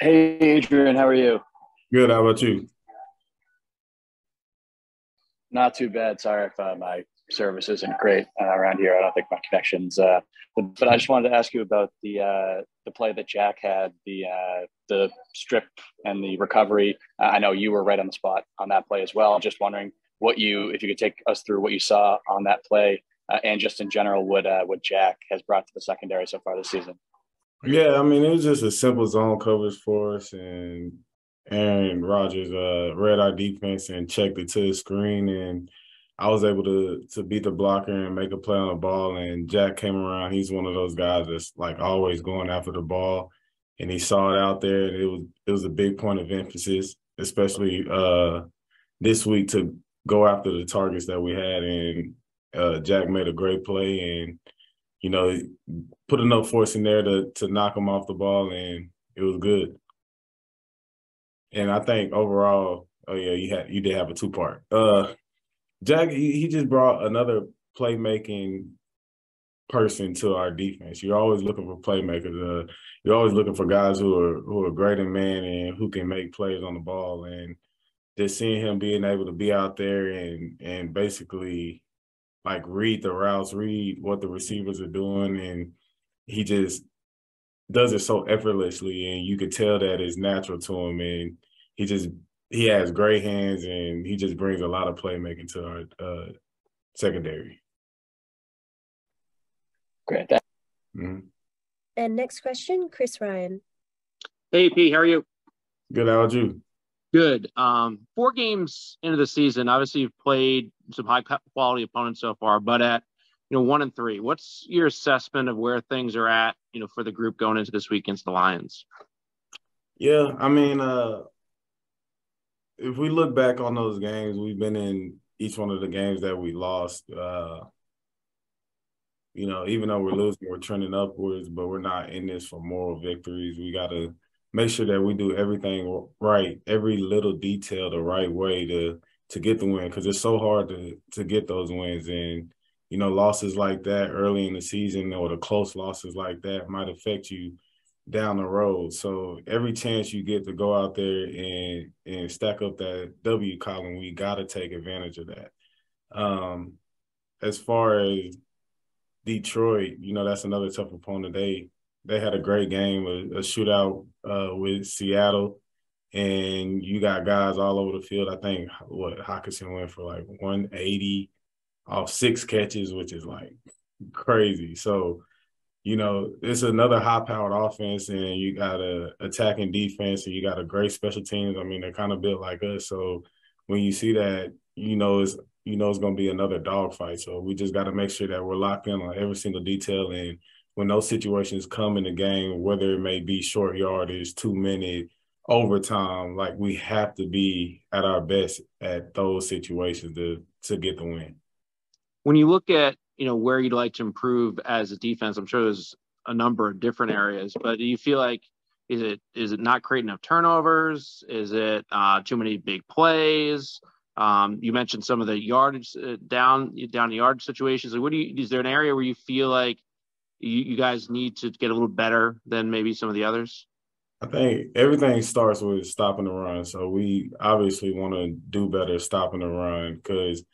Hey, Adrian, how are you? Good. How about you? Not too bad. Sorry if uh, my service isn't great uh, around here. I don't think my connection's. Uh, but, but, I just wanted to ask you about the uh, the play that Jack had, the uh, the strip and the recovery. I know you were right on the spot on that play as well. Just wondering what you, if you could take us through what you saw on that play, uh, and just in general, what what Jack has brought to the secondary so far this season. Yeah, I mean, it was just a simple zone coverage for us, and Aaron Rodgers uh, read our defense and checked it to the screen, and I was able to to beat the blocker and make a play on the ball. And Jack came around. He's one of those guys that's like always going after the ball, and he saw it out there. And it was it was a big point of emphasis, especially uh, this week to go after the targets that we had. And uh, Jack made a great play, and you know put enough force in there to to knock him off the ball, and it was good. And I think overall, oh yeah, you had you did have a two part. Uh, Jack, he, he just brought another playmaking person to our defense. You're always looking for playmakers. Uh, you're always looking for guys who are who are great in man and who can make plays on the ball. And just seeing him being able to be out there and and basically like read the routes, read what the receivers are doing, and he just does it so effortlessly, and you could tell that it's natural to him, and he just he has great hands, and he just brings a lot of playmaking to our uh, secondary. Great. Mm-hmm. And next question, Chris Ryan. Hey, P, how are you? Good. How are you? Good. Um, four games into the season, obviously you've played some high quality opponents so far, but at you know one and three, what's your assessment of where things are at? You know, for the group going into this week against the Lions. Yeah, I mean, uh, if we look back on those games, we've been in each one of the games that we lost. Uh, you know, even though we're losing, we're trending upwards, but we're not in this for moral victories. We got to make sure that we do everything right, every little detail the right way to to get the win because it's so hard to to get those wins and you know losses like that early in the season or the close losses like that might affect you down the road. So every chance you get to go out there and and stack up that W column, we got to take advantage of that. Um, as far as Detroit, you know that's another tough opponent. They they had a great game, a, a shootout uh, with Seattle, and you got guys all over the field. I think what Hockenson went for like 180 off six catches, which is like crazy. So, you know, it's another high powered offense, and you got a attacking defense, and you got a great special teams. I mean, they're kind of built like us. So when you see that, you know, it's you know it's going to be another dogfight. So we just got to make sure that we're locked in on every single detail and when those situations come in the game, whether it may be short yardage, two minute, overtime, like we have to be at our best at those situations to to get the win. When you look at you know where you'd like to improve as a defense, I'm sure there's a number of different areas, but do you feel like is it is it not creating enough turnovers? Is it uh, too many big plays? Um, you mentioned some of the yardage uh, down down the yard situations. Like, what do you? Is there an area where you feel like you, you guys need to get a little better than maybe some of the others? I think everything starts with stopping the run. So we obviously want to do better stopping the run because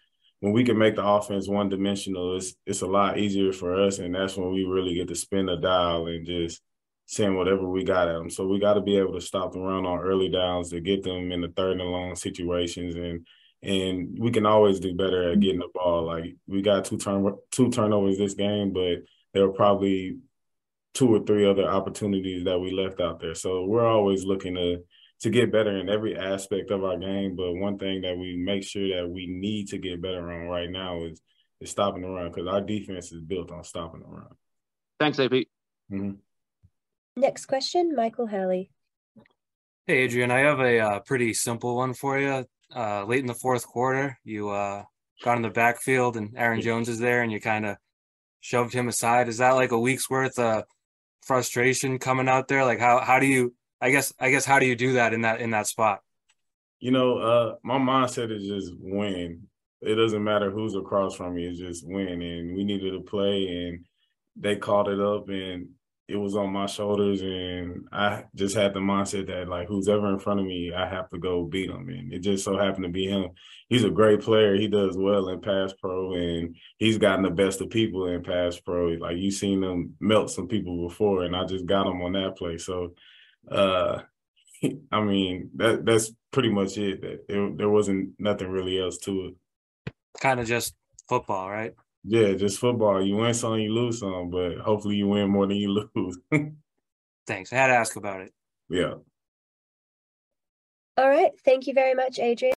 when we can make the offense one dimensional, it's it's a lot easier for us, and that's when we really get to spin the dial and just send whatever we got at them. So we got to be able to stop the run on early downs to get them in the third and long situations, and and we can always do better at getting the ball. Like we got two turn two turnovers this game, but there were probably two or three other opportunities that we left out there. So we're always looking to to get better in every aspect of our game. But one thing that we make sure that we need to get better on right now is is stopping the run because our defense is built on stopping the run. Thanks, AP. Mm-hmm. Next question, Michael Halley. Hey, Adrian, I have a uh, pretty simple one for you. Uh, late in the fourth quarter, you uh, got in the backfield and Aaron Jones is there, and you kind of shoved him aside. Is that like a week's worth of frustration coming out there? Like how how do you I guess I guess how do you do that in that in that spot? You know, uh my mindset is just win. It doesn't matter who's across from me, it's just win. And we needed to play and they called it up and it was on my shoulders, and I just had the mindset that like who's ever in front of me, I have to go beat him. And it just so happened to be him. He's a great player. He does well in pass pro, and he's gotten the best of people in pass pro. Like you've seen him melt some people before, and I just got him on that play. So, uh, I mean that that's pretty much it. That there wasn't nothing really else to it. Kind of just football, right? Yeah, just football. You win some, you lose some, but hopefully you win more than you lose. Thanks. I had to ask about it. Yeah. All right. Thank you very much, Adrian.